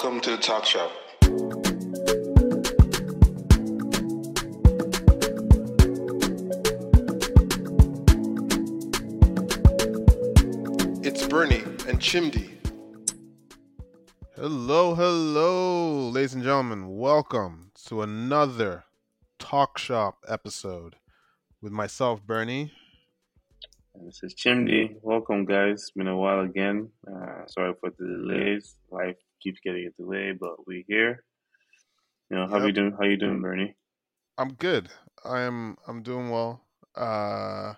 Welcome to the Talk Shop. It's Bernie and Chimdi. Hello, hello, ladies and gentlemen. Welcome to another Talk Shop episode with myself, Bernie. This is Chimdi. Welcome, guys. It's been a while again. Uh, sorry for the delays. Life keeps getting a delay, but we're here. You know, how Yep. you doing? How you doing, Bernie? I'm good. I'm I'm doing well. Uh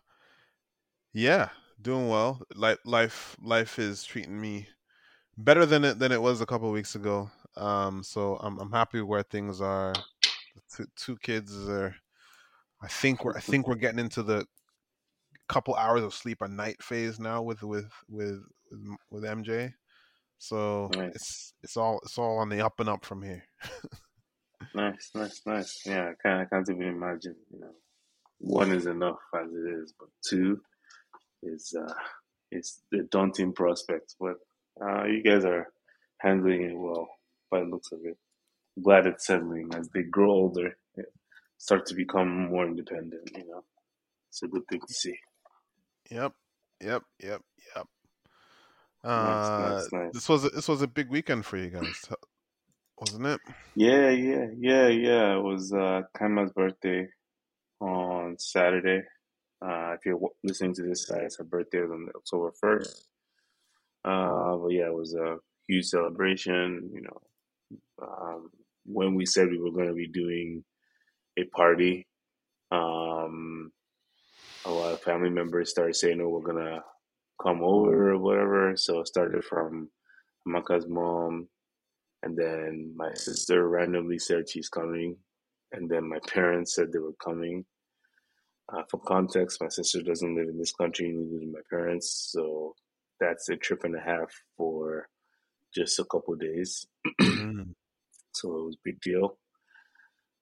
yeah, doing well. Life life life is treating me better than it than it was a couple of weeks ago. Um so I'm I'm happy where things are. The two, two kids are I think we're I think we're getting into the couple hours of sleep a night phase now with with with with, with MJ. So Nice. it's it's all it's all on the up and up from here. Nice, nice, nice. Yeah, I can't, I can't even imagine. You know, one is enough as it is, but two is uh, is the daunting prospect. But uh, you guys are handling it well by the looks of it. Glad it's settling as they grow older, start to become more independent. You know, it's a good thing to see. Yep, yep, yep, yep. Nice, Uh, nice, nice. this was a, this was a big weekend for you guys, wasn't it? Yeah, yeah, yeah, yeah. It was uh, Kaima's birthday on Saturday. Uh, if you're w- listening to this, uh, it's her birthday on October 1st. Uh, but yeah, it was a huge celebration. You know, um, when we said we were going to be doing a party, um, a lot of family members started saying, "Oh, we're gonna come over or whatever." So it started from Amaka's mom, and then my sister randomly said she's coming, and then my parents said they were coming. Uh, for context, my sister doesn't live in this country, neither do my parents, so that's a trip and a half for just a couple days. Mm. So it was a big deal.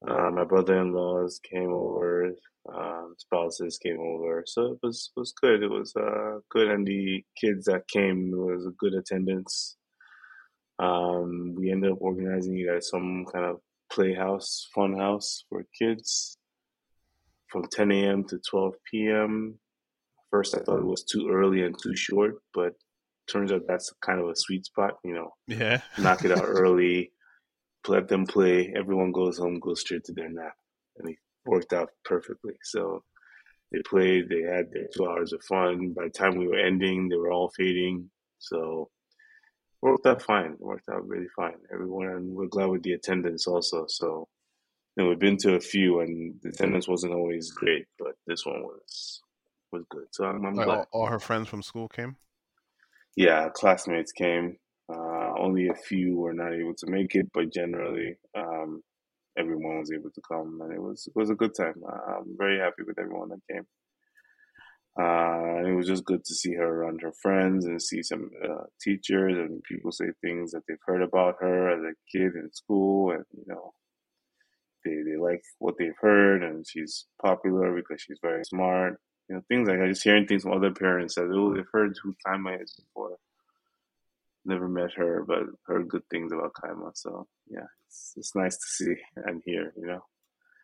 Uh, my brother-in-laws came over, um, spouses came over, so it was was good. It was uh, good, and the kids that came it was a good attendance. Um, we ended up organizing it at some kind of playhouse, fun house for kids from 10 a.m. to 12 p.m. First, I thought it was too early and too short, but turns out that's kind of a sweet spot. You know, Yeah. knock it out early, let them play. Everyone goes home, goes straight to their nap, and it worked out perfectly. So they played. They had their two hours of fun. By the time we were ending, they were all fading. So worked out fine. Worked out really fine. Everyone, and we're glad with the attendance also. So know, we've been to a few, and the attendance wasn't always great, but this one was was good. So I'm, I'm Like glad. all, all her friends from school came. Yeah, classmates came. Only a few were not able to make it, but generally, um, everyone was able to come, and it was it was a good time. I'm very happy with everyone that came. Uh, it was just good to see her around her friends and see some uh, teachers and people say things that they've heard about her as a kid in school, and you know, they they like what they've heard, and she's popular because she's very smart. You know, things like that. Just hearing things from other parents that oh, they've heard Kaima is before. Never met her, but heard good things about Kaima. So yeah, it's, it's nice to see and hear. You know,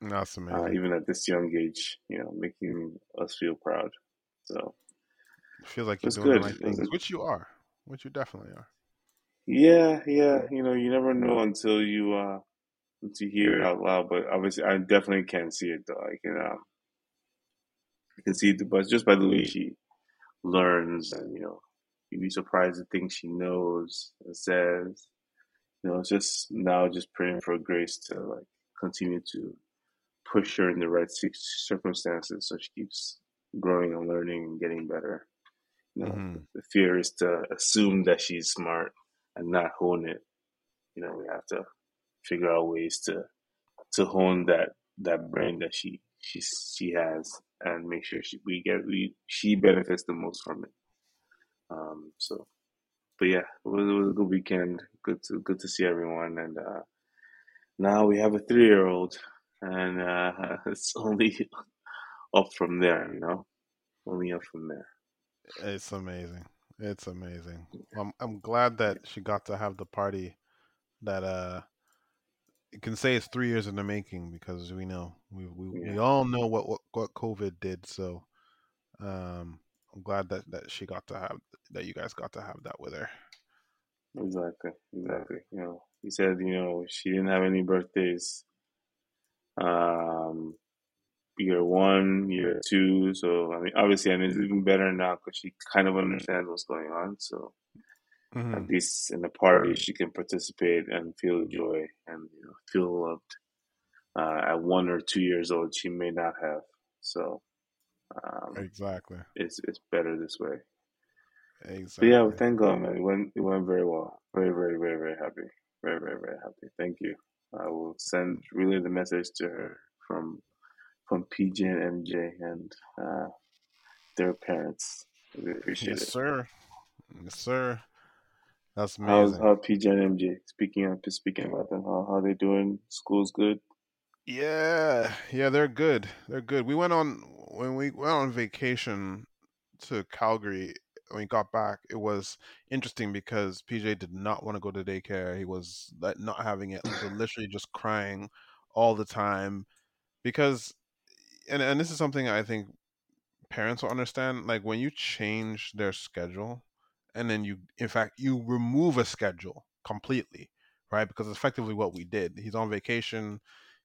That's uh, even at this young age, you know, making us feel proud. So Feels like you're doing the right things, which you are, which you definitely are. yeah, yeah. You know, you never know until you uh until you hear it out loud. But obviously, I definitely can't see it though. I can um, I can see it, but just by the way she learns, and you know, you'd be surprised at things she knows and says. You know, it's just now just praying for grace to like continue to push her in the right circumstances so she keeps growing and learning and getting better. You know, hmm the fear is to assume that she's smart and not hone it. You know, we have to figure out ways to to hone that that brain that she she she has and make sure she we get we she benefits the most from it. Um, so, but yeah, it was, it was a good weekend. Good to good to see everyone, and uh, now we have a three year old, and uh, it's only up from there. You know, only up from there. It's amazing. It's amazing. I'm I'm glad that she got to have the party that uh you can say it's three years in the making because we know we we, we all know what, what what COVID did. So um I'm glad that that she got to have that you guys got to have that with her. exactly, exactly. You know, he said, you know, she didn't have any birthdays. Um, year one, year two. So I mean, obviously, and it's even better now because she kind of understands what's going on. So hmm at least in the party, she can participate and feel joy and you know, feel loved. Uh, at one or two years old, she may not have. So um, Exactly. it's it's better this way. But yeah, well, thank God, man. It went it went very well. Very, very, very, very happy. Very, very, very happy. Thank you. I will send relay the message to her from from PJ and MJ and uh, their parents. We appreciate Yes, it. sir. Yes, sir. That's How's amazing. how PJ and MJ speaking up speaking about them? How how they doing? School's good. Yeah, yeah, they're good. They're good. We went on when we went on vacation to Calgary. When we got back, it was interesting because PJ did not want to go to daycare. He was like not having it. So literally just crying all the time because, and and this is something I think parents will understand. Like when you change their schedule, and then you, in fact, you remove a schedule completely, right? Because effectively what we did. He's on vacation.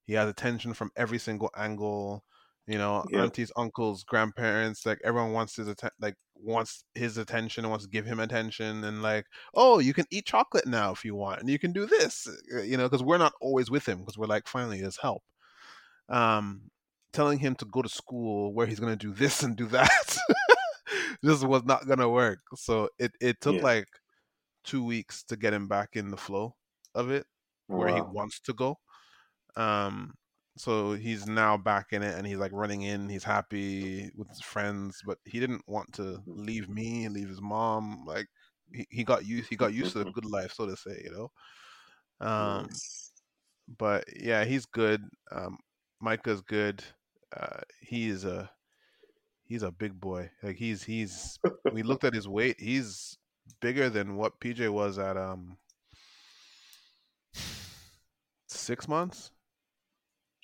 He has attention from every single angle. You know, Yep. aunties, uncles, grandparents, like everyone wants his atten- like wants his attention and wants to give him attention and like, oh, you can eat chocolate now if you want, and you can do this, uh, you know, because we're not always with him because we're like, finally, there's help. Um, telling him to go to school where he's gonna do this and do that this was not gonna work. So it it took Yeah. like two weeks to get him back in the flow of it where he wants to go. Um, so he's now back in it and he's like running in. He's happy with his friends, but he didn't want to leave me, leave his mom. Like he, he got used he got used to the good life, so to say, you know. Um, but yeah, he's good. Um, Micah's good. Uh, he is a he's a big boy. Like he's he's we looked at his weight. He's bigger than what PJ was at um six months.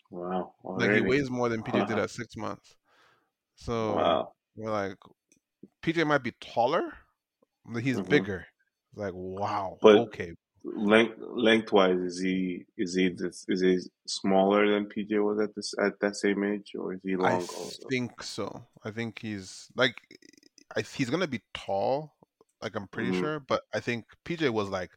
Wow. Like he weighs more than PJ did at six months. So Wow. we're like, PJ might be taller, but he's Mhm. bigger. Like wow, But okay. length lengthwise, is he is he this, is he smaller than PJ was at this at that same age, or is he I long also? think so. I think he's like, I, he's gonna be tall. Like I'm pretty Mhm. sure, but I think PJ was like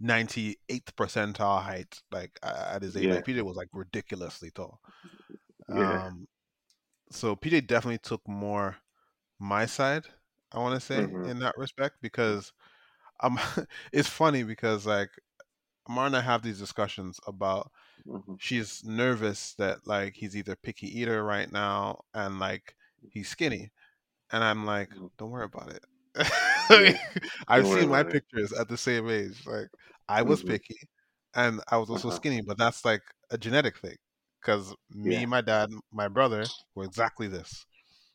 98th percentile height. Like at his age, Yeah. like PJ was like ridiculously tall. Yeah. Um, so PJ definitely took more my side. I want to say Mhm. in that respect because um, it's funny because like Amar and I have these discussions about Mhm. she's nervous that like he's either picky eater right now and like he's skinny and i'm like Mhm. don't worry about it Yeah. i've Don't seen my it. pictures at the same age like i was Mhm. picky and i was also Uh-huh. skinny but that's like a genetic thing because me Yeah. my dad my brother were exactly this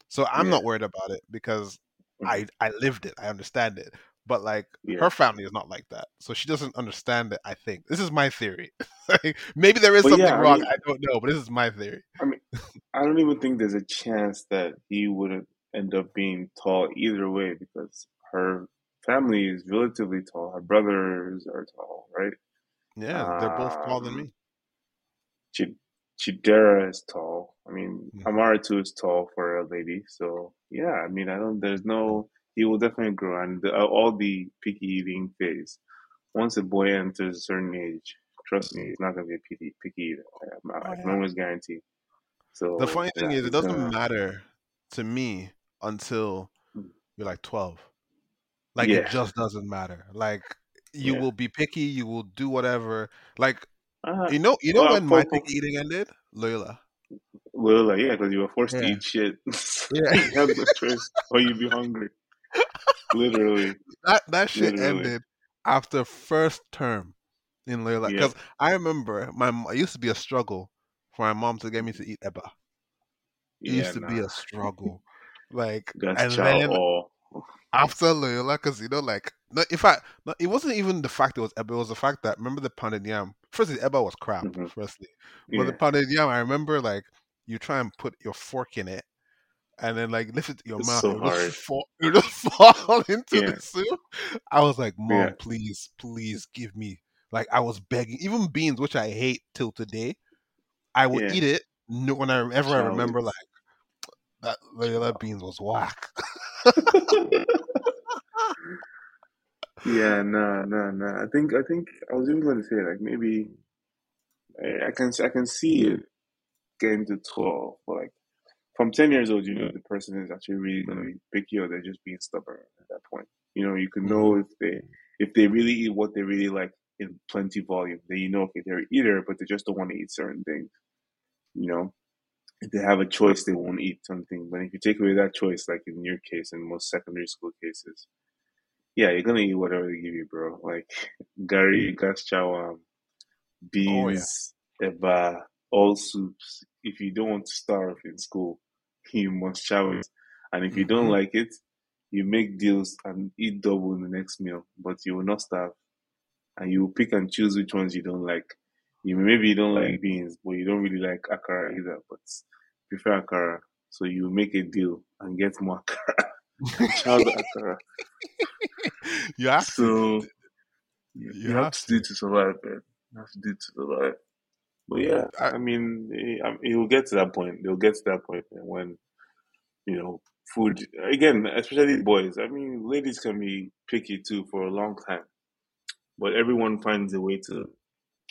so i'm Yeah. not worried about it because Mhm. i i lived it i understand it but like Yeah. her family is not like that so she doesn't understand it i think this is my theory Like, maybe there is But something yeah, I wrong mean- i don't know but this is my theory I mean, I don't even think there's a chance that he wouldn't end up being tall either way because her family is relatively tall. Her brothers are tall, right? yeah they're both taller than Um, me Ch- Chidera is tall. I mean, Mhm. Amara too is tall for a lady. So yeah, I mean, I don't. There's no. He will definitely grow, and the, all the picky eating phase. Once a boy enters a certain age, trust me, he's not gonna be a picky picky eater. I can almost guarantee. So the funny thing yeah, is it doesn't gonna- matter to me until Mm. you're like 12 like Yeah. it just doesn't matter like you Yeah. will be picky you will do whatever like Uh, you know you know well, when my for- for- picky eating ended loyola well, yeah, because you were forced to eat shit. Yeah. you had no choice, or you'd be hungry. Literally. that that shit Literally. ended after first term in Loyola Yeah. because I remember my it used to be a struggle for my mom to get me to eat eba. It Yeah, used to be a struggle, like That's and then all. After Loyola because you know, like, no, in fact, no, it wasn't even the fact it was Eba. It was the fact that remember the pounded yam. Firstly, Eba was crap. Mhm. Firstly, but the Yeah, pounded yam, I remember like you try and put your fork in it. And then, like, lift it to your it's mouth, so it just fall, it just fall into Yeah, the soup. I was like, "Mom, yeah, please, please give me." Like, I was begging. Even beans, which I hate till today, I would yeah. eat it no- whenever I remember like that Loyola beans was whack. yeah, no, no, no. I think, I think I was even going to say like maybe I, I can, I can see it getting to twelve, but like from ten years old, you know the person is actually really going to be picky or they're just being stubborn at that point. You know, you can know mm-hmm. if they if they really eat what they really like in plenty volume, then you know okay they're an eater, but they just don't want to eat certain things. You know, if they have a choice, they won't eat something. But if you take away that choice, like in your case and most secondary school cases, yeah, you're gonna eat whatever they give you, bro. Like garri, gas chow, um, Oh yeah. beans, eba, all soups. If you don't want to starve in school, you must chow it. And if you don't hmm like it, you make deals and eat double in the next meal, but you will not starve. And you will pick and choose which ones you don't like. You maybe you don't like beans, but you don't really like akara either, but prefer akara. So you make a deal and get more akara and chow akara. you have to. So you You you have have to do to. to survive, man. You have to do to survive. But yeah, I, I mean, I- it will get to that point. They'll get to that point when you know food again, especially boys. I mean, ladies can be picky too for a long time, but everyone finds a way to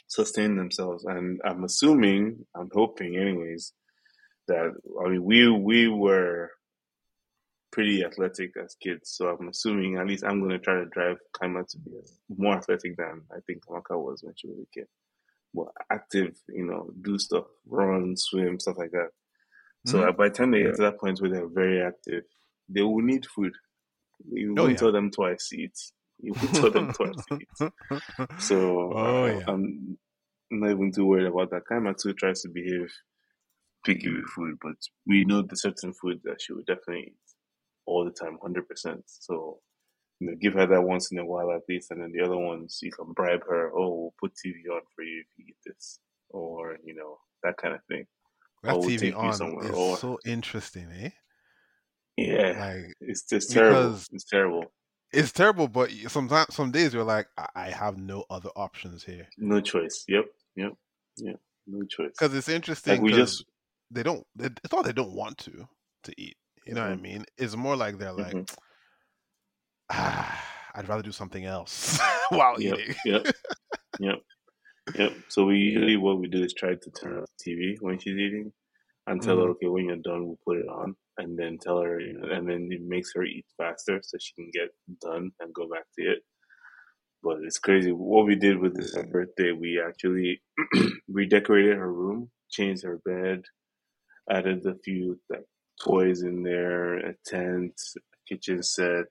sustain themselves. And I'm assuming, I'm hoping, anyways, that I mean, we we were pretty athletic as kids, so I'm assuming at least I'm going to try to drive Kaima to be more athletic than I think Kamaka was when she was a kid. More active, you know, do stuff, run, swim, stuff like that. So hmm uh, by the time they get to that point where they're very active, they will need food. You Oh won't yeah. tell them twice to eat. You won't tell them twice eat. So oh uh, yeah. I'm not even too worried about that. Kaima too tries to behave picky with food, but we know the certain food that she would definitely eat all the time, hundred percent. So you know, give her that once in a while at least, and then the other ones you can bribe her. Oh, we'll put TV on for you if you eat this, or you know that kind of thing. That we'll TV on somewhere. is Or so interesting, eh? yeah, Like it's just terrible. It's terrible. it's terrible, but sometimes some days you're like, I, I have no other options here. No choice. Yep, yep, yep. No choice. Because it's Like interesting we just. they don't. They, it's not they don't want to to eat. You know what I hmm mean? It's more like they're like, hmm ah, I'd rather do something else while Yep, eating. yep, yep, yep. So we usually what we do is try to turn off TV when she's eating, and tell her, hmm okay, when you're done, we'll put it on, and then tell her, you know, and then it makes her eat faster so she can get done and go back to it. But it's crazy. What we did with this birthday, we actually redecorated her room, changed her bed, added a few like toys in there, a tent, a kitchen set,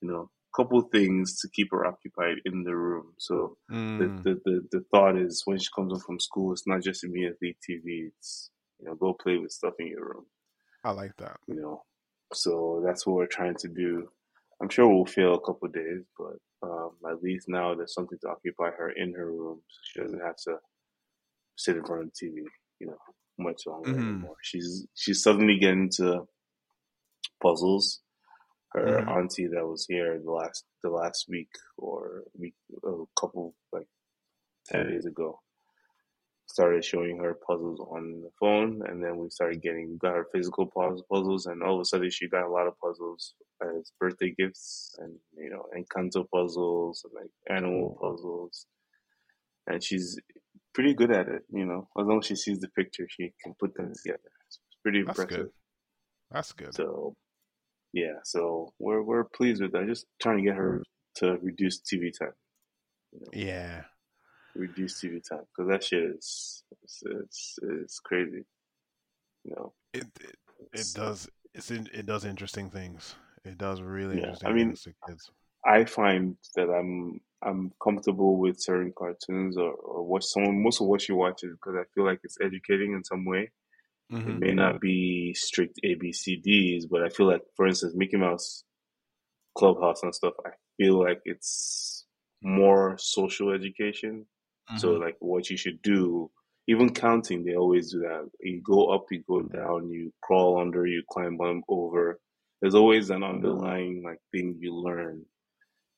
you know, a couple things to keep her occupied in the room. So the, Mm, the, the, the thought is when she comes home from school, it's not just immediately TV. It's you know, go play with stuff in your room. I like that. You know, so that's what we're trying to do. I'm sure we'll fail a couple of days, but um, at least now there's something to occupy her in her room. So she doesn't have to sit in front of the TV, you know, much longer hmm anymore. She's she's suddenly getting into puzzles. Her hmm auntie that was here the last the last week or week a couple like ten days ago started showing her puzzles on the phone, and then we started getting got her physical puzzles, and all of a sudden she got a lot of puzzles as birthday gifts, and you know, Encanto puzzles, and like animal puzzles, and she's pretty good at it. You know, as long as she sees the picture, she can put them together. It's pretty That's impressive. good. That's good. So yeah, so we're we're pleased with that. Just trying to get her to reduce TV time. You know, Yeah. reduce TV time because that shit is it's, it's it's crazy. You know, It it, it does it's in, it does interesting things. It does really yeah. I interesting mean, things to kids. I find that I'm I'm comfortable with certain cartoons or, or what someone most of what she watches because I feel like it's educating in some way. It hmm may not be strict ABCDs, but I feel like, for instance, Mickey Mouse. Clubhouse and stuff, I feel like it's more social education. So Mhm. like what you should do, even counting, they always do that. You go up, you go down, you crawl under, you climb on over. There's always an underlying like thing you learn,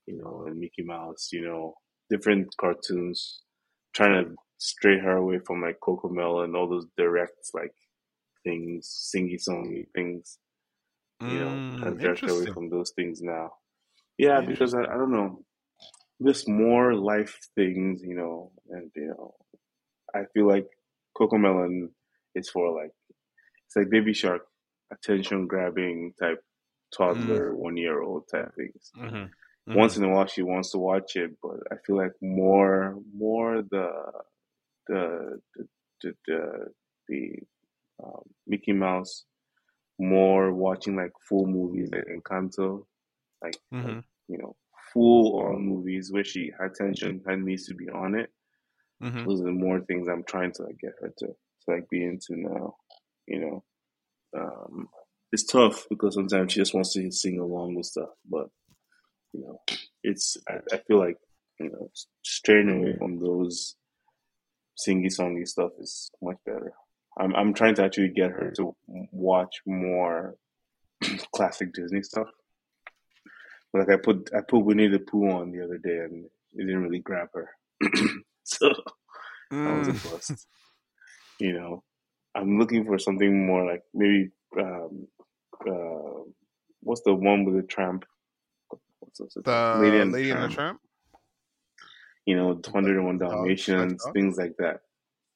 you know, and Mickey Mouse, you know, different cartoons, trying to stray her away from like Coco Mel and all those direct like things, singy songy things, you know, trying Mm, to direct her away from those things now. Yeah, because I, I don't know, just more life things, you know, and you know, I feel like Cocomelon is for like it's like Baby Shark, attention grabbing type Mm, toddler, one year old type things. Mhm, Once in a while she wants to watch it, but I feel like more more the the the the, the, the um, Mickey Mouse, more watching like full movies like Encanto, like like Mhm, you know full on movies where she her attention her needs to be on it. mhm. Those are the more things I'm trying to like, get her to, to like be into now. You know, um, it's tough because sometimes she just wants to sing along with stuff, but you know, it's I, I feel like you know straying away from those singy songy stuff is much better. I'm I'm trying to actually get her to watch more classic Disney stuff. But Like I put I put Winnie the Pooh on the other day and it didn't really grab her. so that was a Mm, bust. You know, I'm looking for something more like maybe um, uh, what's the one with the tramp? What's, what's it called? Lady the and the Lady and the Tramp. Tramp, You know, the, 101 the dogs, like Dalmatians, dogs. things like that.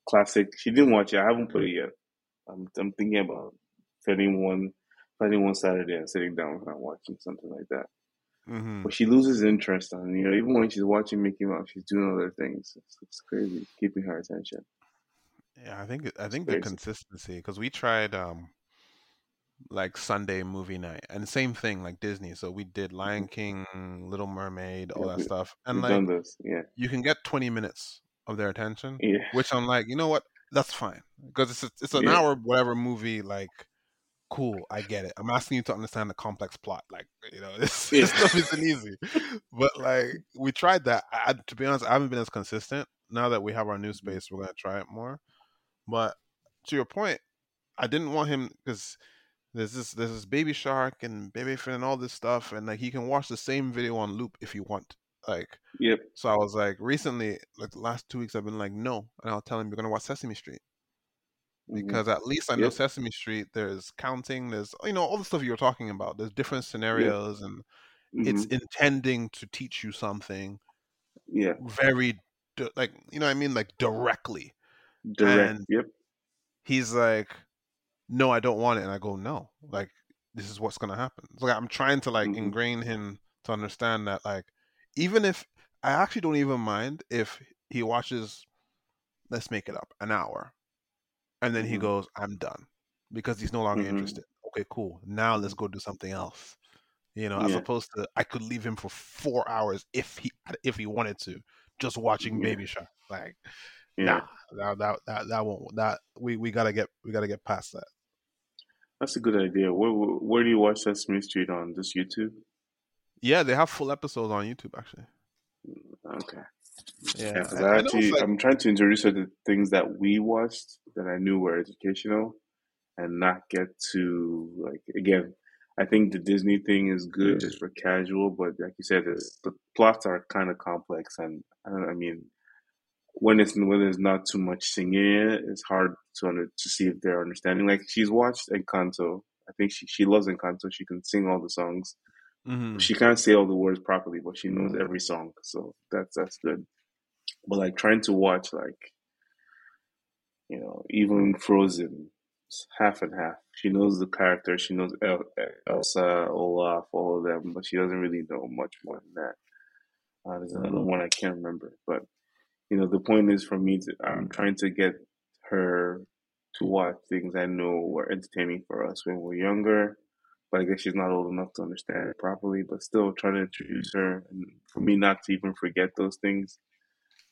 Classic. She didn't watch it. I haven't put it yet. I'm I'm thinking about finding one, finding one Saturday and sitting down with her and watching something like that. hmm But she loses interest on you know even when she's watching Mickey Mouse, she's doing other things. It's, it's crazy keeping her attention. Yeah, I think I think the consistency because we tried um like Sunday movie night and same thing like Disney. So we did Lion King, Little Mermaid, all that stuff, and like. Yeah, you can get 20 minutes of their attention, yeah, which I'm like, you know what? That's fine because it's a, it's an yeah, hour whatever movie. Like, cool, I get it. I'm asking you to understand the complex plot. Like, you know, this, this stuff isn't easy. But like, we tried that. I, to be honest, I haven't been as consistent. Now that we have our new Mhm, space, we're gonna try it more. But to your point, I didn't want him because there's this there's this baby shark and baby fin and all this stuff, and like he can watch the same video on loop if you want. Like, Yep. so I was like, recently, like the last two weeks, I've been like, no, and I'll tell him you're gonna watch Sesame Street hmm because at least I know Yep. Sesame Street. There's counting. There's you know all the stuff you were talking about. There's different scenarios, and hmm it's intending to teach you something Yeah. very like you know what I mean, like directly. Direct. And Yep. he's like, no, I don't want it, and I go, no, like this is what's gonna happen. So like, I'm trying to like hmm ingrain him to understand that like even if I actually don't even mind if he watches, let's make it up, an hour, and then he hmm goes, I'm done because he's no longer hmm interested. Okay, cool. Now let's hmm go do something else. You know, as opposed to I could leave him for four hours if he if he wanted to, just watching Yeah. Baby Shark. Like, Yeah. nah, that that that, that won't. That we we gotta get we gotta get past that. That's a good idea. Where, where where do you watch Sesame Street on? Just YouTube? Yeah, they have full episodes on YouTube actually. Okay. Yeah, Yeah, I, I I know it's actually like I'm trying to introduce her to things that we watched that I knew were educational and not get to like again. I think the Disney thing is good just for casual, but like you said, it's, the plots are kind of complex, and I, don't, I mean, when it's when there's not too much singing in it, it's hard to under, to see if they're understanding. Like she's watched Encanto. I think she she loves Encanto. She can sing all the songs. hmm She can't say all the words properly, but she knows every song. So that's that's good. But like trying to watch like you know even Frozen, half and half. She knows the character. She knows El- Elsa, Olaf, all of them, but she doesn't really know much more than that. Uh, there's another one I can't remember, but you know the point is for me to I'm trying to get her to watch things I know were entertaining for us when we were younger. But I guess she's not old enough to understand it properly. But still trying to introduce her, and for me not to even forget those things.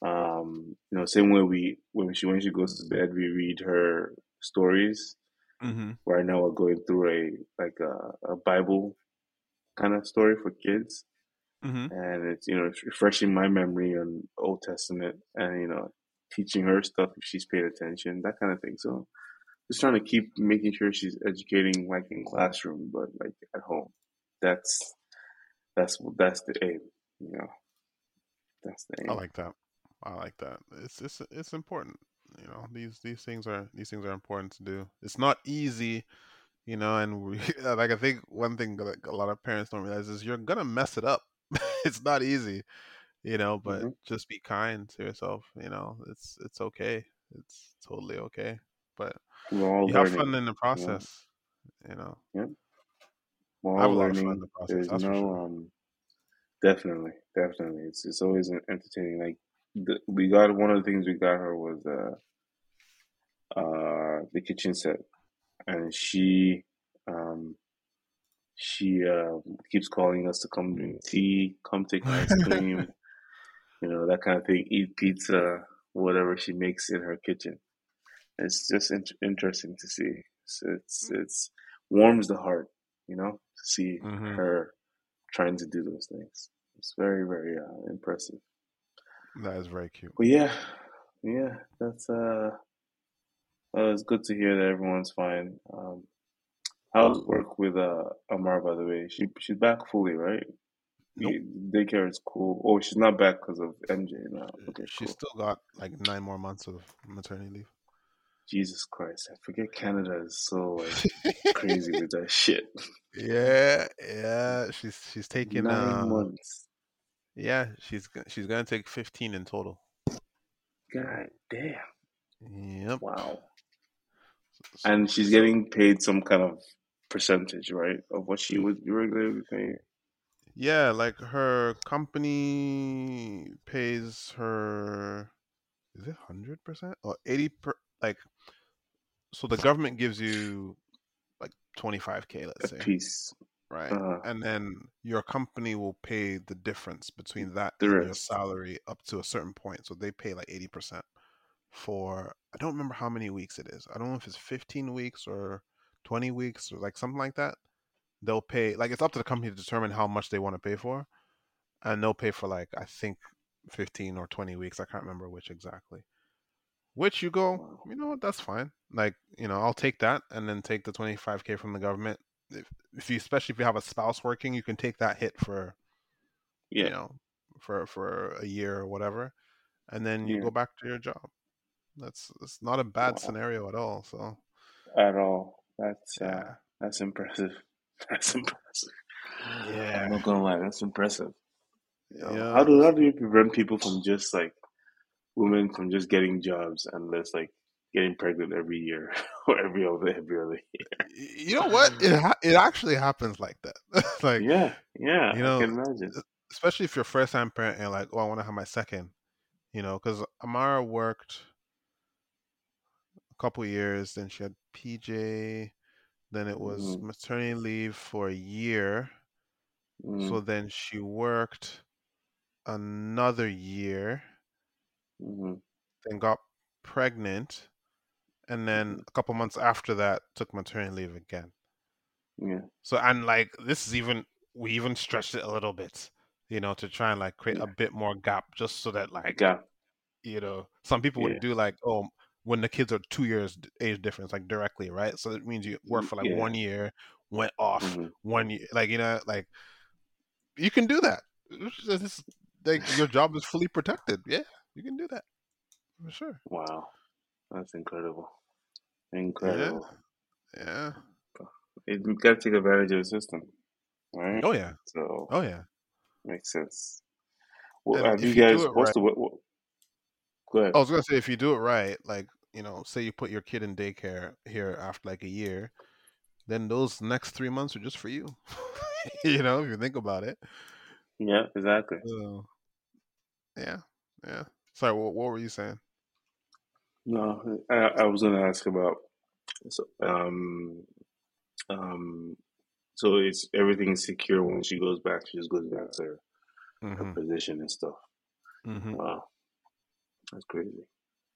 Um, you know, same way we when she when she goes to bed, we read her stories. hmm Right now, we're going through a like a, a Bible kind of story for kids, Mm-hmm. and it's you know it's refreshing my memory on Old Testament, and you know teaching her stuff if she's paid attention, that kind of thing. So just trying to keep making sure she's educating like in classroom, but like at home. That's that's that's the aim, you know. That's the aim. I like that. I like that. It's it's it's important. You know, these these things are these things are important to do. It's not easy, you know, and we, like I think one thing that a lot of parents don't realize is you're gonna mess it up. it's not easy, you know, but Mhm. just be kind to yourself. You know, it's it's okay. It's totally okay. But you have fun in the process. You know, We're I have a lot of fun in the process. There's That's no sure. um definitely, definitely. It's it's always entertaining. Like the, we got one of the things we got her was uh uh the kitchen set and she um she uh keeps calling us to come drink tea, come take ice cream, you know, that kind of thing, eat pizza, whatever she makes in her kitchen. It's just in- interesting to see. It's, it's it's warms the heart, you know, to see Mhm. her trying to do those things. It's very very uh, impressive. That is very cute. But yeah, yeah, that's uh, uh, it's good to hear that everyone's fine. Um, how's work with uh Amar by the way? She she's back fully, right? Nope. Daycare is cool. Oh, she's not back because of MJ now. Okay, She's cool. still got like nine more months of maternity leave. Jesus Christ, I forget Canada is so like crazy with that shit. Yeah, yeah. She's she's taking Nine uh months. yeah, she's she's gonna take fifteen in total. God damn. Yep. Wow. And she's getting paid some kind of percentage, right, of what she would regularly pay. Yeah, like her company pays her is it hundred percent or eighty per like so the government gives you like twenty five K let's say. piece. Right. Uh, And then your company will pay the difference between that The and your salary up to a certain point. So they pay like 80% for, I don't remember how many weeks it is. I don't know if it's 15 weeks or 20 weeks or like something like that. They'll pay, like, it's up to the company to determine how much they want to pay for. And they'll pay for like, I think 15 or 20 weeks. I can't remember which exactly. Which you go, you know what, that's fine. Like, you know, I'll take that and then take the 25K from the government if, if you especially if you have a spouse working you can take that hit for yeah. you know for for a year or whatever and then you Yeah. go back to your job that's it's not a bad Wow. scenario at all so At all. That's uh, that's impressive. That's impressive. Yeah, I'm not gonna lie, that's impressive. Yeah How do how do you prevent people from just like women from just getting jobs unless like getting pregnant every year or every other every other year? you know what it ha- it actually happens like that like? Yeah, yeah, you know imagine. especially if you're first time parent and like oh i want to have my second you know because amara worked a couple years then she had pj then it was Mhm. maternity leave for a year Mm, So then she worked another year, mhm, then got pregnant, and then mhm. a couple months after that took maternity leave again. Yeah, So and like this is even we even stretched it a little bit, you know, to try and like create yeah. a bit more gap just so that like you know some people Yeah, would do like oh when the kids are two years age difference like directly right so it means you work for like yeah. one year went off hmm one year like you know like you can do that It's like your job is fully protected yeah you can do that for sure Wow, that's incredible. Incredible. yeah It, we gotta take advantage of the system, right? oh yeah So oh yeah makes sense. Well, have you you guys? What's right the what, what, Go ahead. i was gonna say if you do it right like you know say you put your kid in daycare here after like a year then those next three months are just for you you know if you think about it Yeah, exactly. So, yeah, yeah. Sorry, what, what were you saying? No, I, I was gonna ask about so um um so it's everything is secure when she goes back. She just goes back to her, her Mm-hmm. position and stuff. Mm-hmm. Wow, that's crazy.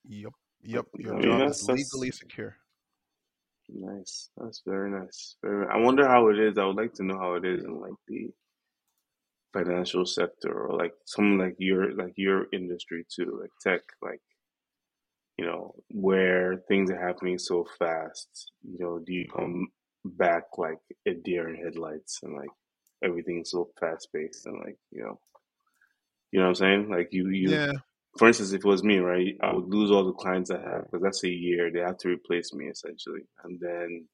Yep. Yep. Your I mean, job that's is that's legally secure. Nice. That's very nice. Very. I wonder how it is. I would like to know how it is in like the financial sector or like some like your like your industry too, like tech, like you know where things are happening so fast. You know, do you come back like a deer in headlights and like everything's so fast paced and like you know, you know what I'm saying? Like you you Yeah. For instance, if it was me, right, I would lose all the clients I have because that's a year. They have to replace me essentially, and then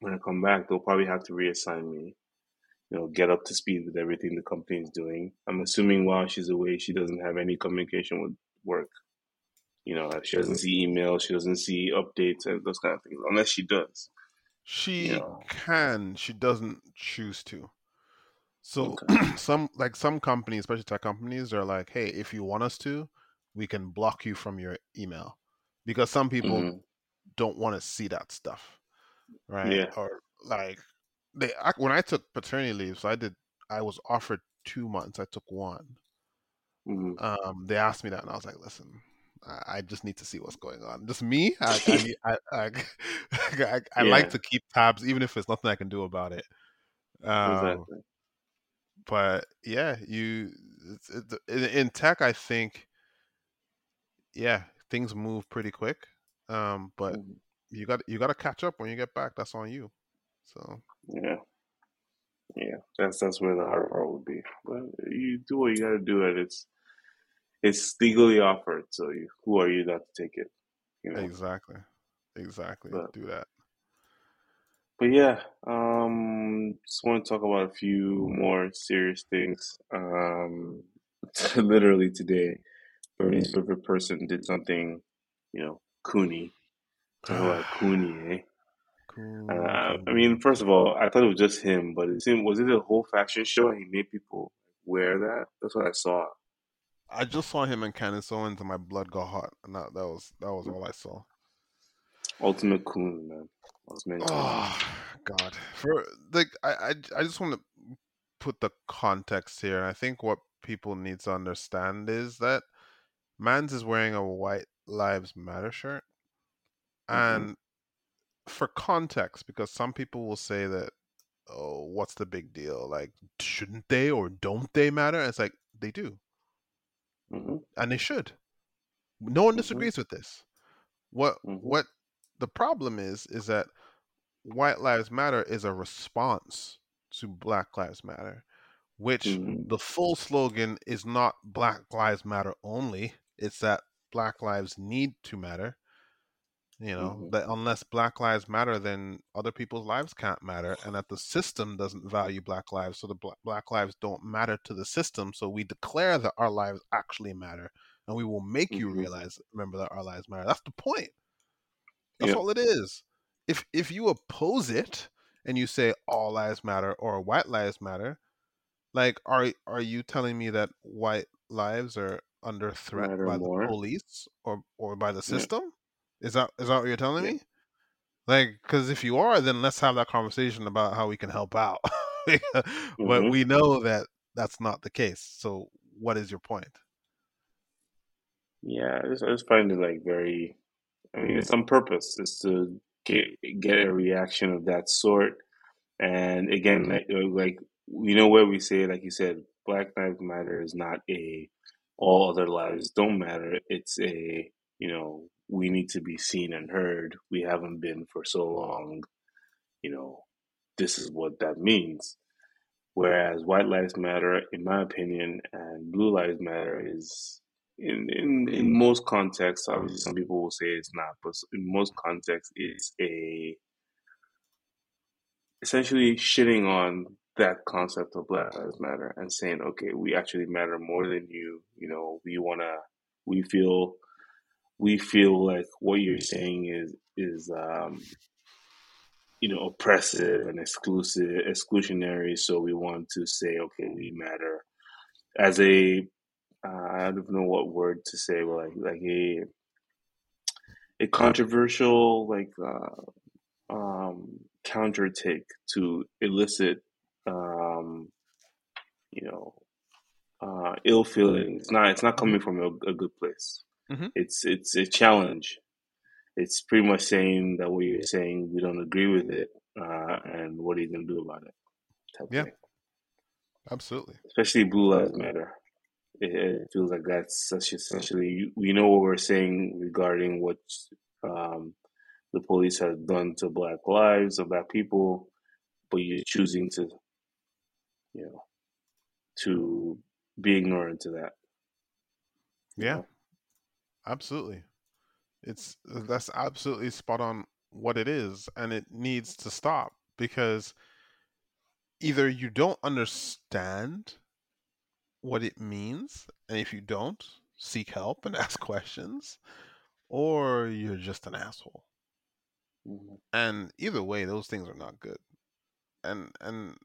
when I come back, they'll probably have to reassign me. You know, get up to speed with everything the company is doing. I'm assuming while she's away, she doesn't have any communication with work. You know, she doesn't see emails, she doesn't see updates and those kind of things, unless she does. She You know, can, she doesn't choose to. So okay. some like some companies, especially tech companies, are like, hey, if you want us to, we can block you from your email. Because some people hmm don't want to see that stuff, right? Yeah. Or like they I, when I took paternity leave, so I did I was offered two months, I took one. hmm Um, they asked me that, and I was like, listen. I I just need to see what's going on. Just me. I I. I I, I, I like to keep tabs, even if there's nothing I can do about it. Um, Exactly. But yeah, you in, tech, I think yeah, things move pretty quick. Um, but hmm you got you got to catch up when you get back. That's on you. So Yeah. Yeah. That's that's where the hard part would be. But you do what you got to do, and it's it's legally offered. So you, who are you not to take it? You know. exactly, exactly. But Do that. But yeah. Um. Just want to talk about a few more serious things. Um. Literally today, Bernie's favorite person did something, you know, coony. Talk about coony, eh? cool, Uh, I mean, first of all, I thought it was just him, but it seemed was it a whole fashion show and he made people wear that? That's what I saw. I just saw him and Candace Owens, and my blood got hot, and that, that was that was all I saw. Ultimate coon, man. Ultimate coon. Oh God! For like, I I, I just want to put the context here, and I think what people need to understand is that Mans is wearing a White Lives Matter shirt, Mm-hmm. and for context, because some people will say that, oh, what's the big deal? Like, shouldn't they or don't they matter? And it's like they do, Mm-hmm. and they should. No one Mm-hmm. disagrees with this. What Mm-hmm. what the problem is is that White Lives Matter is a response to Black Lives Matter, which Mm-hmm. the full slogan is not Black Lives Matter only. It's that Black lives need to matter. You know, Mm-hmm. that unless Black lives matter, then other people's lives can't matter, and that the system doesn't value Black lives, so the bla- Black lives don't matter to the system. So we declare that our lives actually matter, and we will make you Mm-hmm. realize, remember that our lives matter. That's the point. That's Yep. all it is. If if you oppose it and you say all lives matter or white lives matter, like are are you telling me that white lives are under threat Matter by the police or or by the system? Is that is that what you're telling me? Like, because if you are, then let's have that conversation about how we can help out. but Mm-hmm. we know that that's not the case. So, what is your point? Yeah, I just, I just find it like very. I mean, it's on purpose. It's to get get a reaction of that sort. And again, like uh, like you know where we say, like you said, Black Lives Matter is not a all other lives don't matter. It's a you know we need to be seen and heard. We haven't been for so long. You know, this is what that means. Whereas White Lives Matter, in my opinion, and Blue Lives Matter is in in in most contexts. Obviously, some people will say it's not, but in most contexts, it's a essentially shitting on that concept of Black Lives Matter and saying, okay, we actually matter more than you. You know, we wanna, we feel, we feel like what you're saying is is um, you know oppressive and exclusive, exclusionary. So we want to say, okay, we matter as a uh, I don't know what word to say, but like like a a controversial like uh, um, counter take to elicit um, you know uh, ill feelings. It's not it's not coming from a, a good place. Mhm. It's it's a challenge. it's pretty much saying that what you're saying, we don't agree with it, uh, and what are you gonna do about it? Type Yeah. thing. Absolutely. Especially Blue Lives Matter. It, feels like that's such essentially we know what we're saying regarding what um, the police has done to Black lives or Black people, but you're choosing to, you know, to be ignorant to that. Yeah. Absolutely. It's that's absolutely spot on what it is and it needs to stop because either you don't understand what it means and if you don't seek help and ask questions or you're just an asshole. Mhm. And either way those things are not good. And and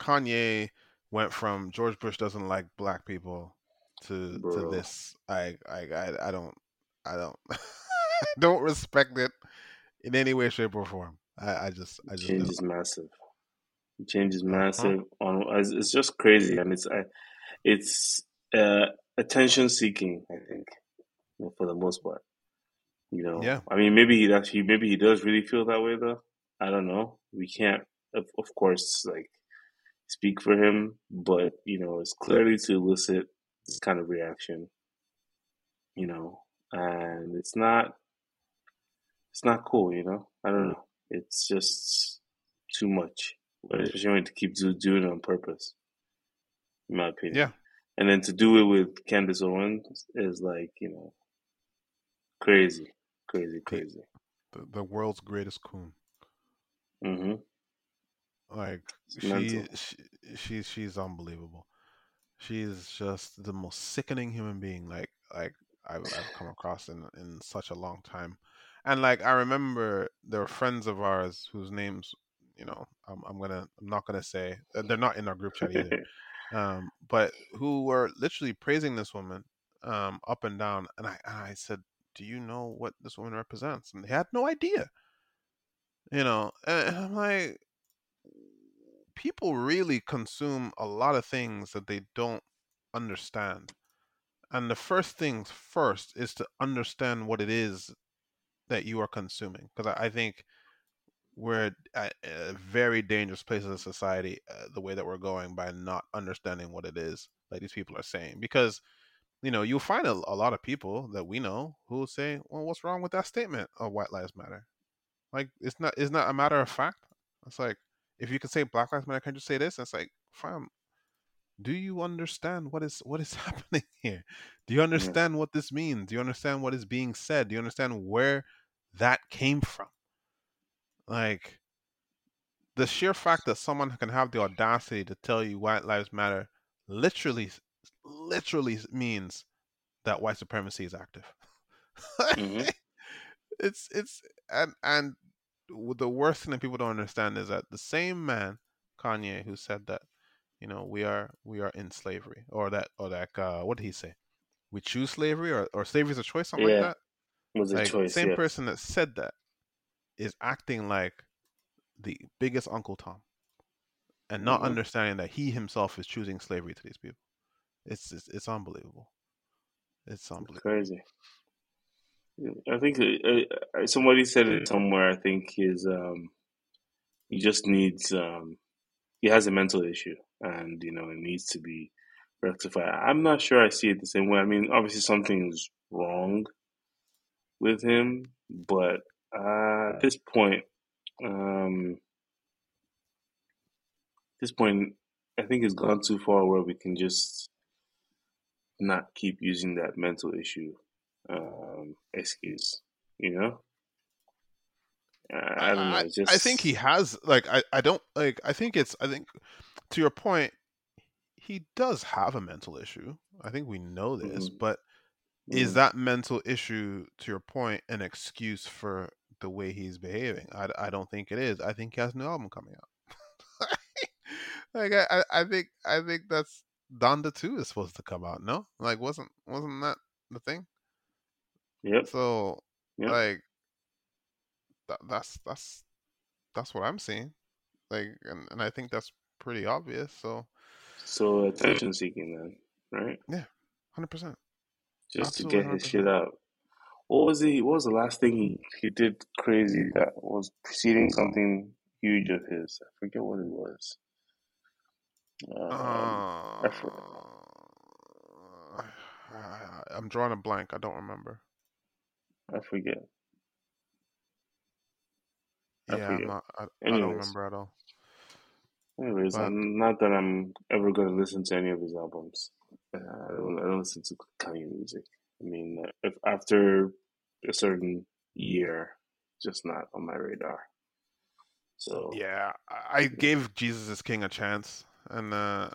Kanye went from George Bush doesn't like black people to to this I I I, I don't I don't I don't respect it in any way, shape, or form. I, I just I just change don't. is massive. Change is Uh-huh. massive. On it's, it's just crazy, and it's I, it's uh, attention seeking. I think for the most part. You know, Yeah. I mean, maybe he actually, maybe he does really feel that way, though. I don't know. We can't, of, of course, like speak for him, but you know, it's clearly to elicit this kind of reaction. You know, and it's not, it's not cool. You know, I don't know. It's just too much, especially when to keep doing it on purpose. In my opinion. Yeah. And then to do it with Candace Owens is like, you know, crazy, crazy, crazy. The, the world's greatest coon. hmm Like It's she, she she's she's unbelievable. She's just the most sickening human being like like I've, I've come across in in such a long time. And like I remember there were friends of ours whose names, you know, I'm I'm gonna I'm not gonna say they're not in our group chat either. um, but who were literally praising this woman um, up and down. And I, and I said, Do you know what this woman represents? And they had no idea. You know, and I'm like, people really consume a lot of things that they don't understand. And the first things first is to understand what it is that you are consuming. Because I, I think we're at a very dangerous place as a society uh, the way that we're going by not understanding what it is that these people are saying because you know you'll find a, a lot of people that we know who will say well what's wrong with that statement of white lives matter? Like it's not it's not a matter of fact. It's like if you can say black lives matter can you say this? It's like fam do you understand what is what is happening here? Do you understand what this means? Do you understand what is being said? Do you understand where that came from like the sheer fact that someone can have the audacity to tell you white lives matter literally literally means that white supremacy is active Mhm. it's it's and and the worst thing that people don't understand is that the same man kanye who said that you know we are we are in slavery or that or that uh what did he say we choose slavery or, or slavery is a choice something Yeah. like that Was a like choice, same yeah. person that said that is acting like the biggest Uncle Tom and not Mhm. understanding that he himself is choosing slavery to these people. It's it's, it's unbelievable. It's unbelievable. Crazy. I think uh, uh, somebody said it somewhere. I think his um, he just needs um, he has a mental issue, and you know it needs to be rectified. I'm not sure I see it the same way. I mean, obviously something's wrong with him, but uh, at this point, um, at this point, I think it's gone too far where we can just not keep using that mental issue um, excuse. You know, I, I don't know. Just I think he has like I, I don't like I think it's I think to your point he does have a mental issue. I think we know this, Mhm. but is Mm. that mental issue to your point an excuse for the way he's behaving? I, I don't think it is. I think he has a new album coming out. like I, I, think I think that's Donda 2 is supposed to come out, no? Like wasn't wasn't that the thing? Yep. So Yep. like that, that's that's that's what I'm seeing. Like and, and I think that's pretty obvious. So So attention seeking then, right? Yeah, hundred percent. Just to get his 100%. shit out. What was he? What was the last thing he, he did crazy that was preceding something huge of his? I forget what it was. Um, I Uh, I'm drawing a blank. I don't remember. I forget. I Yeah, forget. not. I, I don't remember at all. anyways, But I'm not that I'm ever going to listen to any of his albums. Uh, I don't, I don't listen to Kanye music. I mean, if after a certain year, just not on my radar. So yeah, I gave Jesus is King a chance, and uh,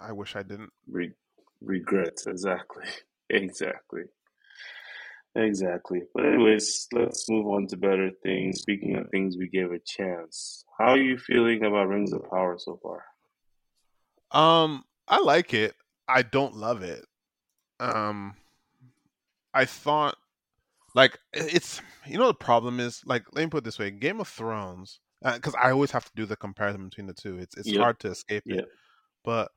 I wish I didn't. re- regrets exactly, exactly, exactly. But anyways, let's move on to better things. Speaking of things we gave a chance, how are you feeling about Rings of Power so far? Um, I like it. I don't love it. Um, I thought like it's you know the problem is like let me put it this way: Game of Thrones, because I always have to do the comparison between the two. It's it's Yep, hard to escape it. yep. But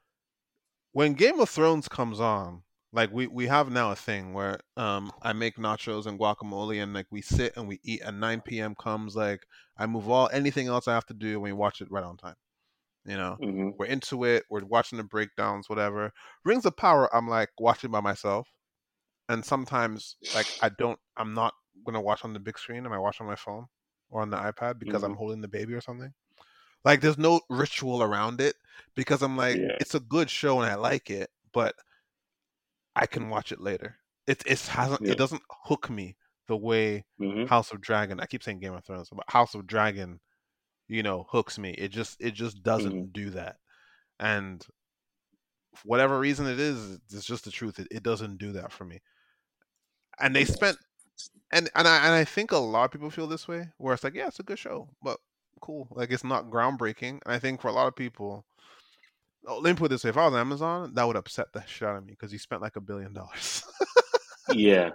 when Game of Thrones comes on, like we we have now a thing where um I make nachos and guacamole and like we sit and we eat and 9 p.m. comes like I move all anything else I have to do and we watch it right on time. You know, hmm we're into it. We're watching the breakdowns, whatever. Rings of Power, I'm like watching by myself, and sometimes like I don't. I'm not gonna watch on the big screen. I might watch on my phone or on the iPad because hmm I'm holding the baby or something. Like there's no ritual around it because I'm like Yeah, it's a good show and I like it, but I can watch it later. It it hasn't yeah. it doesn't hook me the way hmm House of Dragon. I keep saying Game of Thrones, but House of Dragon, you know, hooks me. It just it just doesn't mm-hmm. do that. And for whatever reason it is, it's just the truth. It, it doesn't do that for me. And they spent and and I and I think a lot of people feel this way, where it's like, yeah, it's a good show, but cool. Like it's not groundbreaking. And I think for a lot of people, oh, let me put this way: if I was Amazon, that would upset the shit out of me because he spent like a billion dollars. Yeah.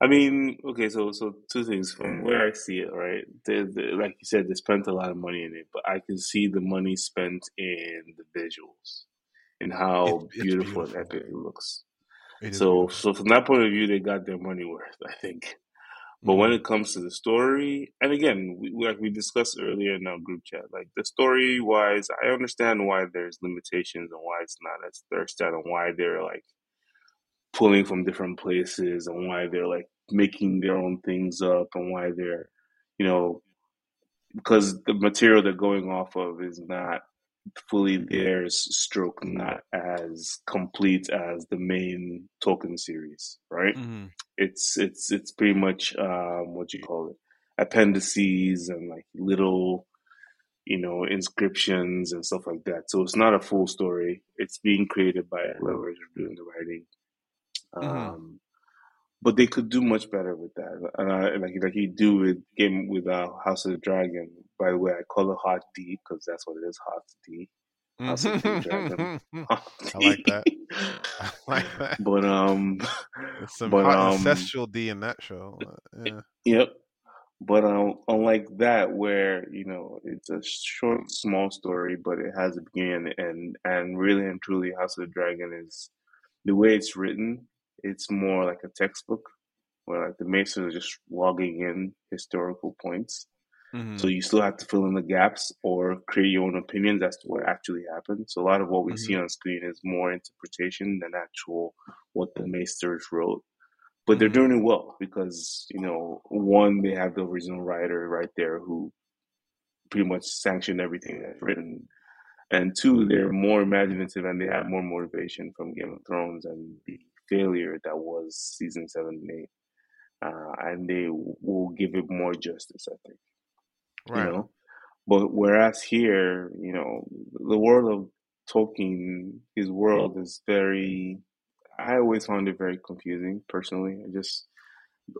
I mean, okay, so so two things from where I see it, right? Like you said, they spent a lot of money in it, but I can see the money spent in the visuals and how it's beautiful and epic it looks. It So, beautiful. so from that point of view, they got their money worth, I think. But when hmm it comes to the story, and again, we, we- like we discussed earlier in our group chat, like the story wise, I understand why there's limitations and why it's not as thirsty and why they're like pulling from different places and why they're like making their own things up and why they're, you know, because the material they're going off of is not fully theirs, stroke not as complete as the main Tolkien series, right? hmm It's it's it's pretty much um, what you call it, appendices and like little you know inscriptions and stuff like that. So it's not a full story. It's being created by whoever's doing the writing. Hmm Um, but they could do much better with that. And I, like like you do with game with uh, House of the Dragon. By the way, I call it Hot D because that's what it is, Hot D. House of the Dragon. Hot I like that. D. I like that. but um, There's some but hot um, ancestral D in that show. Uh, Yeah. yep. But um, unlike that, where you know it's a short, small story, but it has a beginning and and really and truly, House of the Dragon is the way it's written. It's more like a textbook, where like the Maesters are just logging in historical points. hmm So you still have to fill in the gaps or create your own opinions as to what actually happened. So a lot of what we hmm see on screen is more interpretation than actual what the Maesters wrote. But they're hmm doing it well because you know one they have the original writer right there who pretty much sanctioned everything that's written. And two they're more imaginative and they have more motivation from game of thrones and the failure that was season seven and eight uh, and they will give it more justice i think Right. you know but whereas here you know the world of tolkien his world is very i always found it very confusing personally i just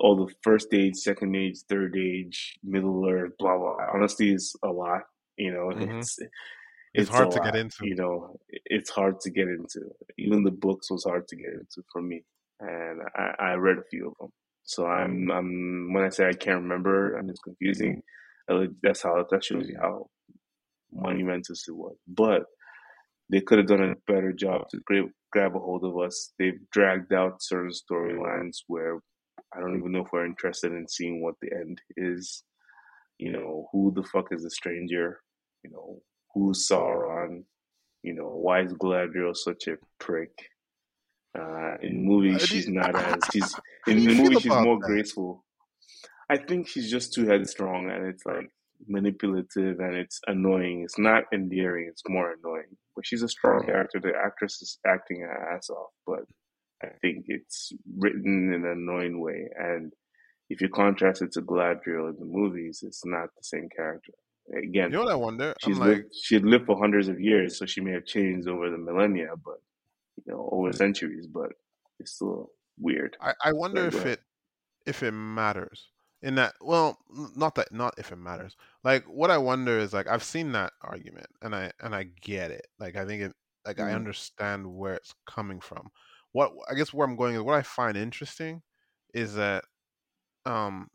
all the first age, second age, third age, middle earth, blah blah. Honestly, it's a lot. You know, hmm it's It's it's hard to get into. You know, it's hard to get into. Even the books was hard to get into for me, and I, I read a few of them. So I'm I'm when I say I can't remember and it's confusing, uh, that's how that shows you how monumentous it was. But they could have done a better job to grab, grab a hold of us. They've dragged out certain storylines where I don't even know if we're interested in seeing what the end is. You know, who the fuck is the stranger? You know, who's Sauron? You know, why is Galadriel such a prick? Uh, in movies, she's not as she's in the movie she's more that? graceful. I think she's just too headstrong, and it's like manipulative and it's annoying. It's not endearing; it's more annoying. But she's a strong character. The actress is acting her ass off, but I think it's written in an annoying way. And if you contrast it to Galadriel in the movies, it's not the same character. Again, you know what I wonder? She's like... lived, she lived for hundreds of years, so she may have changed over the millennia, but you know, over centuries. But it's still weird. I, I wonder if it if it matters in that well not that not if it matters like what i wonder is like i've seen that argument and i and i get it like i think it like mm-hmm. i understand where it's coming from what i guess where i'm going is what i find interesting is that um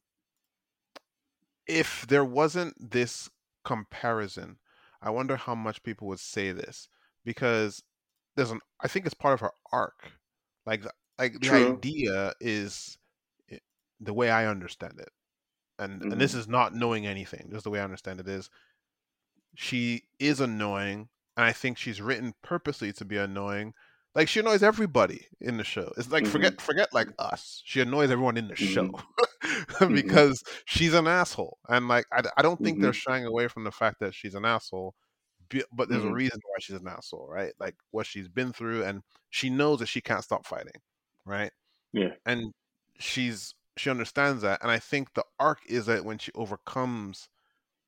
if there wasn't this comparison i wonder how much people would say this because there's an i think it's part of her arc like like the idea is eh, the way i understand it and mm-hmm. and this mm-hmm. is not knowing anything. Just the way I understand it is, she is annoying, and I think she's written purposely to be annoying. Like she annoys everybody in the show. It's like mm-hmm. forget forget like us. She annoys everyone in the mm-hmm. show mm-hmm. because she's an asshole. And like I, I don't think they're mm-hmm. shying away from the fact that she's an asshole. But there's a reason why she's an asshole, right? Like what she's been through, and she knows that she can't stop fighting, right? Yeah. And she's she understands that and i think the arc is that when she overcomes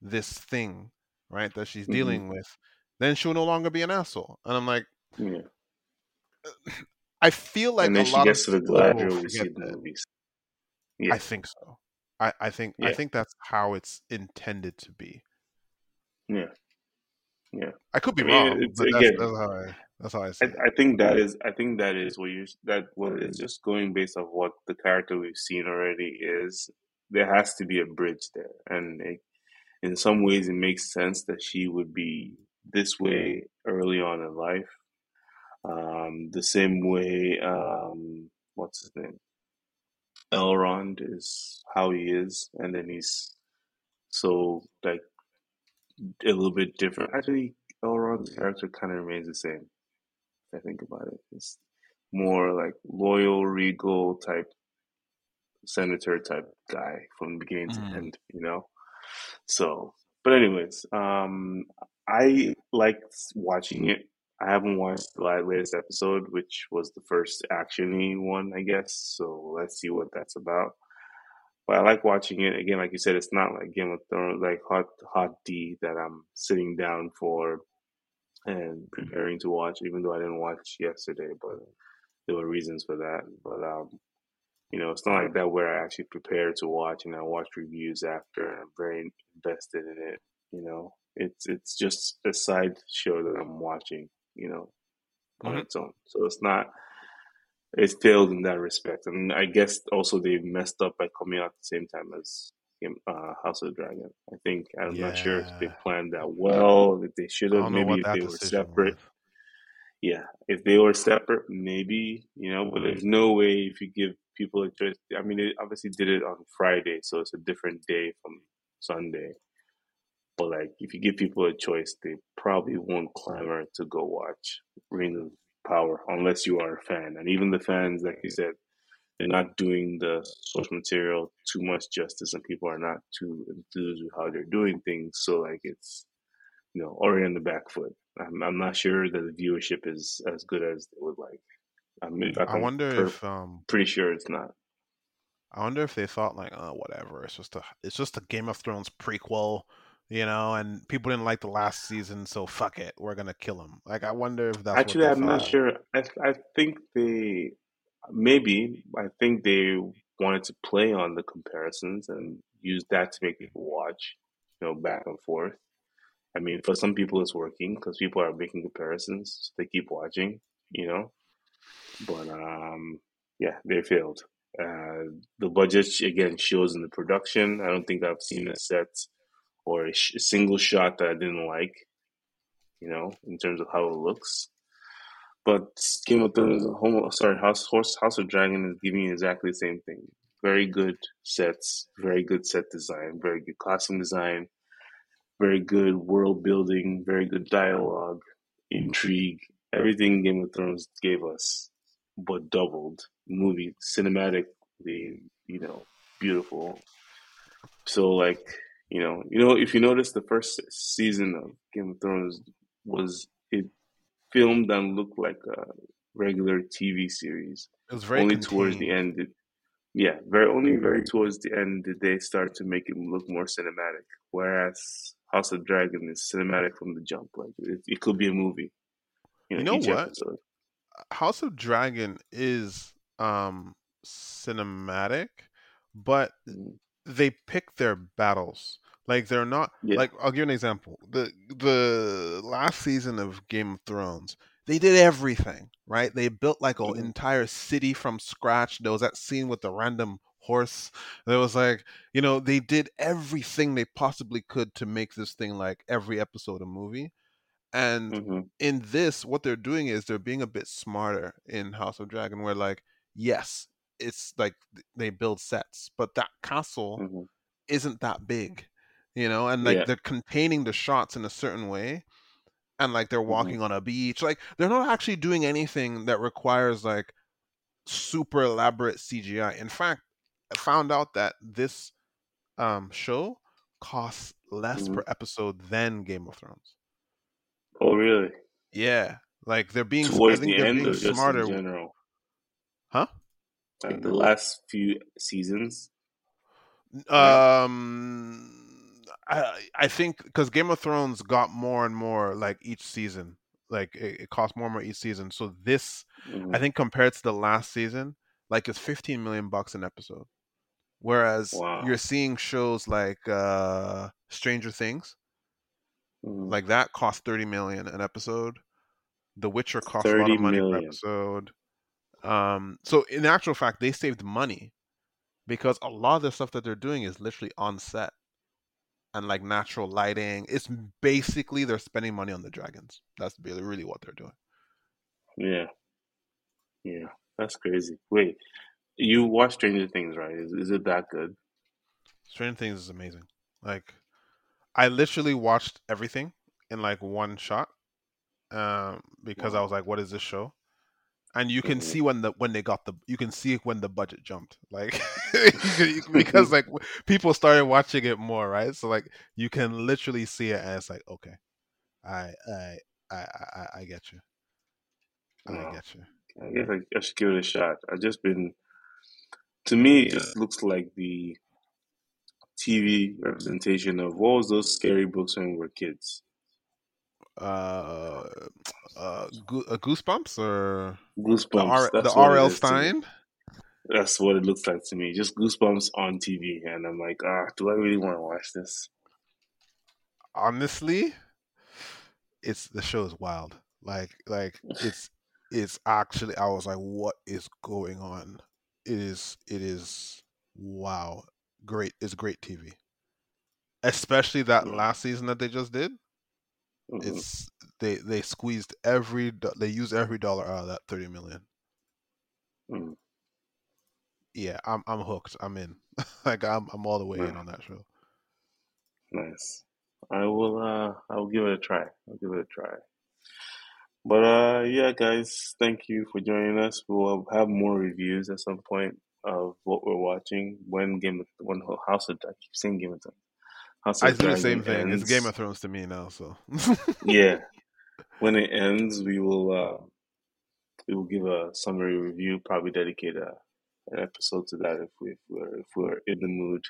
this thing right that she's mm-hmm. dealing with then she'll no longer be an asshole and i'm like yeah. I feel like and then a she gets of to the we see the movies yeah. i think so i, I think yeah. i think that's how it's intended to be yeah yeah i could be I mean, wrong but again, that's, that's how i that's how I see. I, I, think that is. I think that is what you. That what is just going based off what the character we've seen already is. There has to be a bridge there, and it, in some ways, it makes sense that she would be this way early on in life. Um, the same way, um, what's his name? Elrond is how he is, and then he's so like a little bit different. Actually, Elrond's character kind of remains the same. I think about it. It's more like loyal, regal type senator type guy from beginning mm. to end, you know? So, but anyways, um, I liked watching it. I haven't watched the latest episode, which was the first actiony one, I guess. So let's see what that's about. But I like watching it again. Like you said, it's not like Game of Thrones, like Hot Hot D that I'm sitting down for and preparing to watch, even though I didn't watch yesterday, but there were reasons for that. But um, you know, it's not like that where I actually prepare to watch and I watch reviews after and I'm very invested in it. You know, it's it's just a side show that I'm watching. You know, on mm-hmm. its own. So it's not. It's failed in that respect, and I guess also they messed up by coming out at the same time as uh, House of the Dragon. I think I'm yeah. not sure if they planned that well. If they should have, maybe if they were separate. Was. Yeah, if they were separate, maybe you know. But there's no way if you give people a choice. I mean, they obviously did it on Friday, so it's a different day from Sunday. But like, if you give people a choice, they probably won't clamor to go watch Ring of Power unless you are a fan. And even the fans, like you said, they're not doing the source material too much justice and people are not too enthused with how they're doing things. So like it's you know already on the back foot. I'm, I'm not sure that the viewership is as good as they would like. I mean i wonder per- if um pretty sure it's not. I wonder if they thought like oh whatever. It's just a it's just a game of thrones prequel you know, and people didn't like the last season, so fuck it, we're gonna kill him. Like, I wonder if that's actually. I'm not sure. I I think they maybe I think they wanted to play on the comparisons and use that to make people watch, you know, back and forth. I mean, for some people it's working because people are making comparisons, so they keep watching, you know. But um, yeah, they failed. Uh, the budget again shows in the production. I don't think I've seen a set or a, sh- a single shot that I didn't like, you know, in terms of how it looks. But Game of Thrones, Home, sorry, House Horse, House of Dragon is giving you exactly the same thing. very good sets, very good set design, very good costume design, very good world building, very good dialogue, intrigue. Everything Game of Thrones gave us, but doubled. Movie cinematically, you know, beautiful. So like, you know, you know, if you notice, the first season of Game of Thrones was it filmed and looked like a regular TV series. It was very only contained. towards the end. It, yeah, very only very towards the end did they start to make it look more cinematic. Whereas House of Dragon is cinematic from the jump. Like it, it could be a movie. You know each what? episode. House of Dragon is um cinematic, but Mhm. They pick their battles. Like they're not Yeah. like I'll give you an example. The the last season of Game of Thrones, they did everything, right? They built like an Mhm. entire city from scratch. There was that scene with the random horse. There was like, you know, they did everything they possibly could to make this thing like every episode a movie. And Mhm. in this, what they're doing is they're being a bit smarter in House of Dragon, where like, yes, it's like they build sets, but that castle Mhm. isn't that big, you know, and like Yeah. they're containing the shots in a certain way, and like they're Mhm. walking on a beach, like they're not actually doing anything that requires like super elaborate CGI. In fact, I found out that this um show costs less Mhm. per episode than Game of Thrones. Oh, really? Yeah, like they're being Towards the end, being smarter. in general? Huh? Like the last few seasons. Um, I I think because Game of Thrones got more and more like each season, like it, it cost more and more each season. So this, Mhm. I think, compared to the last season, like it's fifteen million bucks an episode. Whereas Wow. you're seeing shows like uh Stranger Things, Mhm. like that cost thirty million an episode. The Witcher cost a lot of money per episode. Um, so in actual fact, they saved money because a lot of the stuff that they're doing is literally on set and like natural lighting. It's basically they're spending money on the dragons. That's really, what they're doing. Yeah. Yeah. That's crazy. Wait, you watch Stranger Things, right? Is, is it that good? Stranger Things is amazing. Like, I literally watched everything in like one shot, um, because I was like, "What is this show?" And you can Mhm. see when the when they got the you can see when the budget jumped, like because like people started watching it more, right? So like you can literally see it, and it's like, okay, I I I I, I get you, I Wow. get you. I guess I, I should give it a shot. I've just been, to me, it just looks like the TV representation of what was those scary books when we were kids? Uh, uh, uh Goosebumps or the Goosebumps. R the what it R.L. Stine. That's what it looks like to me. Just Goosebumps on TV, and I'm like, ah, do I really want to watch this? honestly, it's the show is wild. Like like it's it's actually I was like, what is going on? It is it is wow. Great it's great TV. Especially that Yeah. last season that they just did. Mhm. It's they they squeezed every they used every dollar out of that 30 million. Mm. Yeah, I'm I'm hooked. I'm in. like I'm I'm all the way in on that show. Nice. I will. Uh, I will give it a try. I'll give it a try. But uh, yeah, guys, thank you for joining us. We'll have more reviews at some point of what we're watching when Game of when House of I keep saying Game of Thrones. House I do the same thing. It's Game of Thrones to me now, so Yeah, when it ends, we will uh, we will give a summary review. Probably dedicate a an episode to that if we if we're if we're in the mood.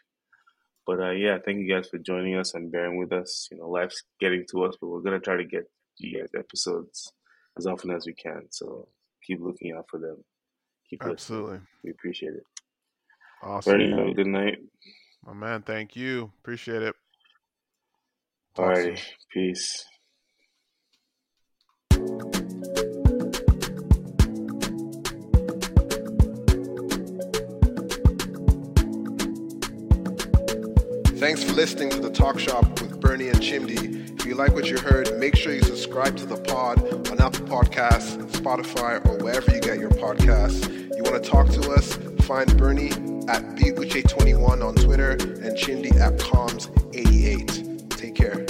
But uh, yeah, thank you guys for joining us and bearing with us. You know, life's getting to us, but we're gonna try to get you guys episodes as often as we can. So keep looking out for them. Keep listening. absolutely We appreciate it. awesome. Bernie, have a good night. My man, thank you. Appreciate it. Talk soon. Alrighty, peace. Thanks for listening to the Talk Shop with Bernie and Chimdi. If you like what you heard, make sure you subscribe to the pod on Apple Podcasts, Spotify, or wherever you get your podcasts. You want to talk to us? Find Bernie at buche21 on Twitter and Chimdi at comms88. Take care.